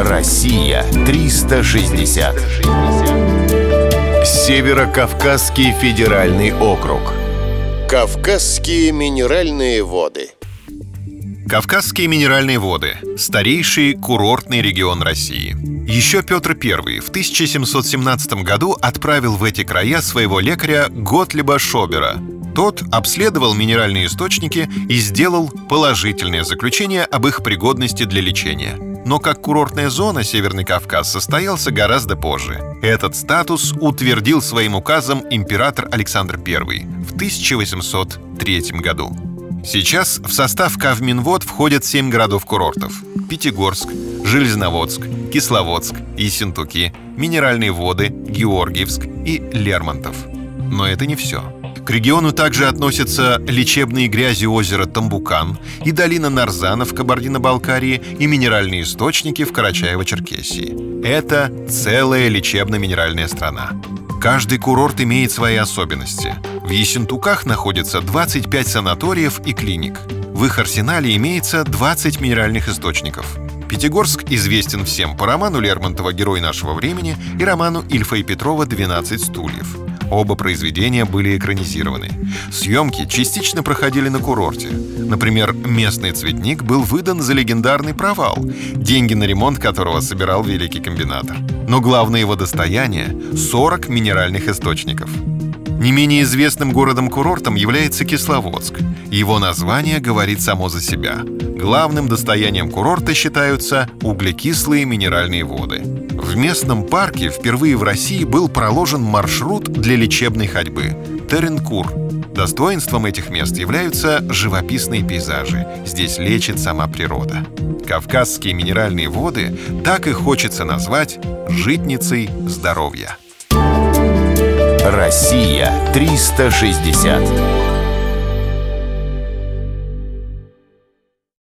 Россия 360. Северо-Кавказский федеральный округ. Кавказские минеральные воды. Кавказские минеральные воды – старейший курортный регион России. Еще Петр I в 1717 году отправил в эти края своего лекаря Готлиба Шобера. Тот обследовал минеральные источники и сделал положительное заключение об их пригодности для лечения. Но как курортная зона Северный Кавказ состоялся гораздо позже. Этот статус утвердил своим указом император Александр I в 1803 году. Сейчас в состав Кавминвод входят семь городов-курортов – Пятигорск, Железноводск, Кисловодск, Ессентуки, Минеральные воды, Георгиевск и Лермонтов. Но это не все. К региону также относятся лечебные грязи озера Тамбукан и долина Нарзана в Кабардино-Балкарии и минеральные источники в Карачаево-Черкесии. Это целая лечебно-минеральная страна. Каждый курорт имеет свои особенности. В Ессентуках находится 25 санаториев и клиник. В их арсенале имеется 20 минеральных источников. Пятигорск известен всем по роману Лермонтова «Герой нашего времени» и роману Ильфа и Петрова «12 стульев». Оба произведения были экранизированы. Съемки частично проходили на курорте. Например, местный цветник был выдан за легендарный провал, деньги на ремонт которого собирал великий комбинатор. Но главное его достояние — 40 минеральных источников. Не менее известным городом-курортом является Кисловодск. Его название говорит само за себя. Главным достоянием курорта считаются углекислые минеральные воды. В местном парке впервые в России был проложен маршрут для лечебной ходьбы – Теренкур. Достоинством этих мест являются живописные пейзажи. Здесь лечит сама природа. Кавказские минеральные воды так и хочется назвать «житницей здоровья». Россия 360.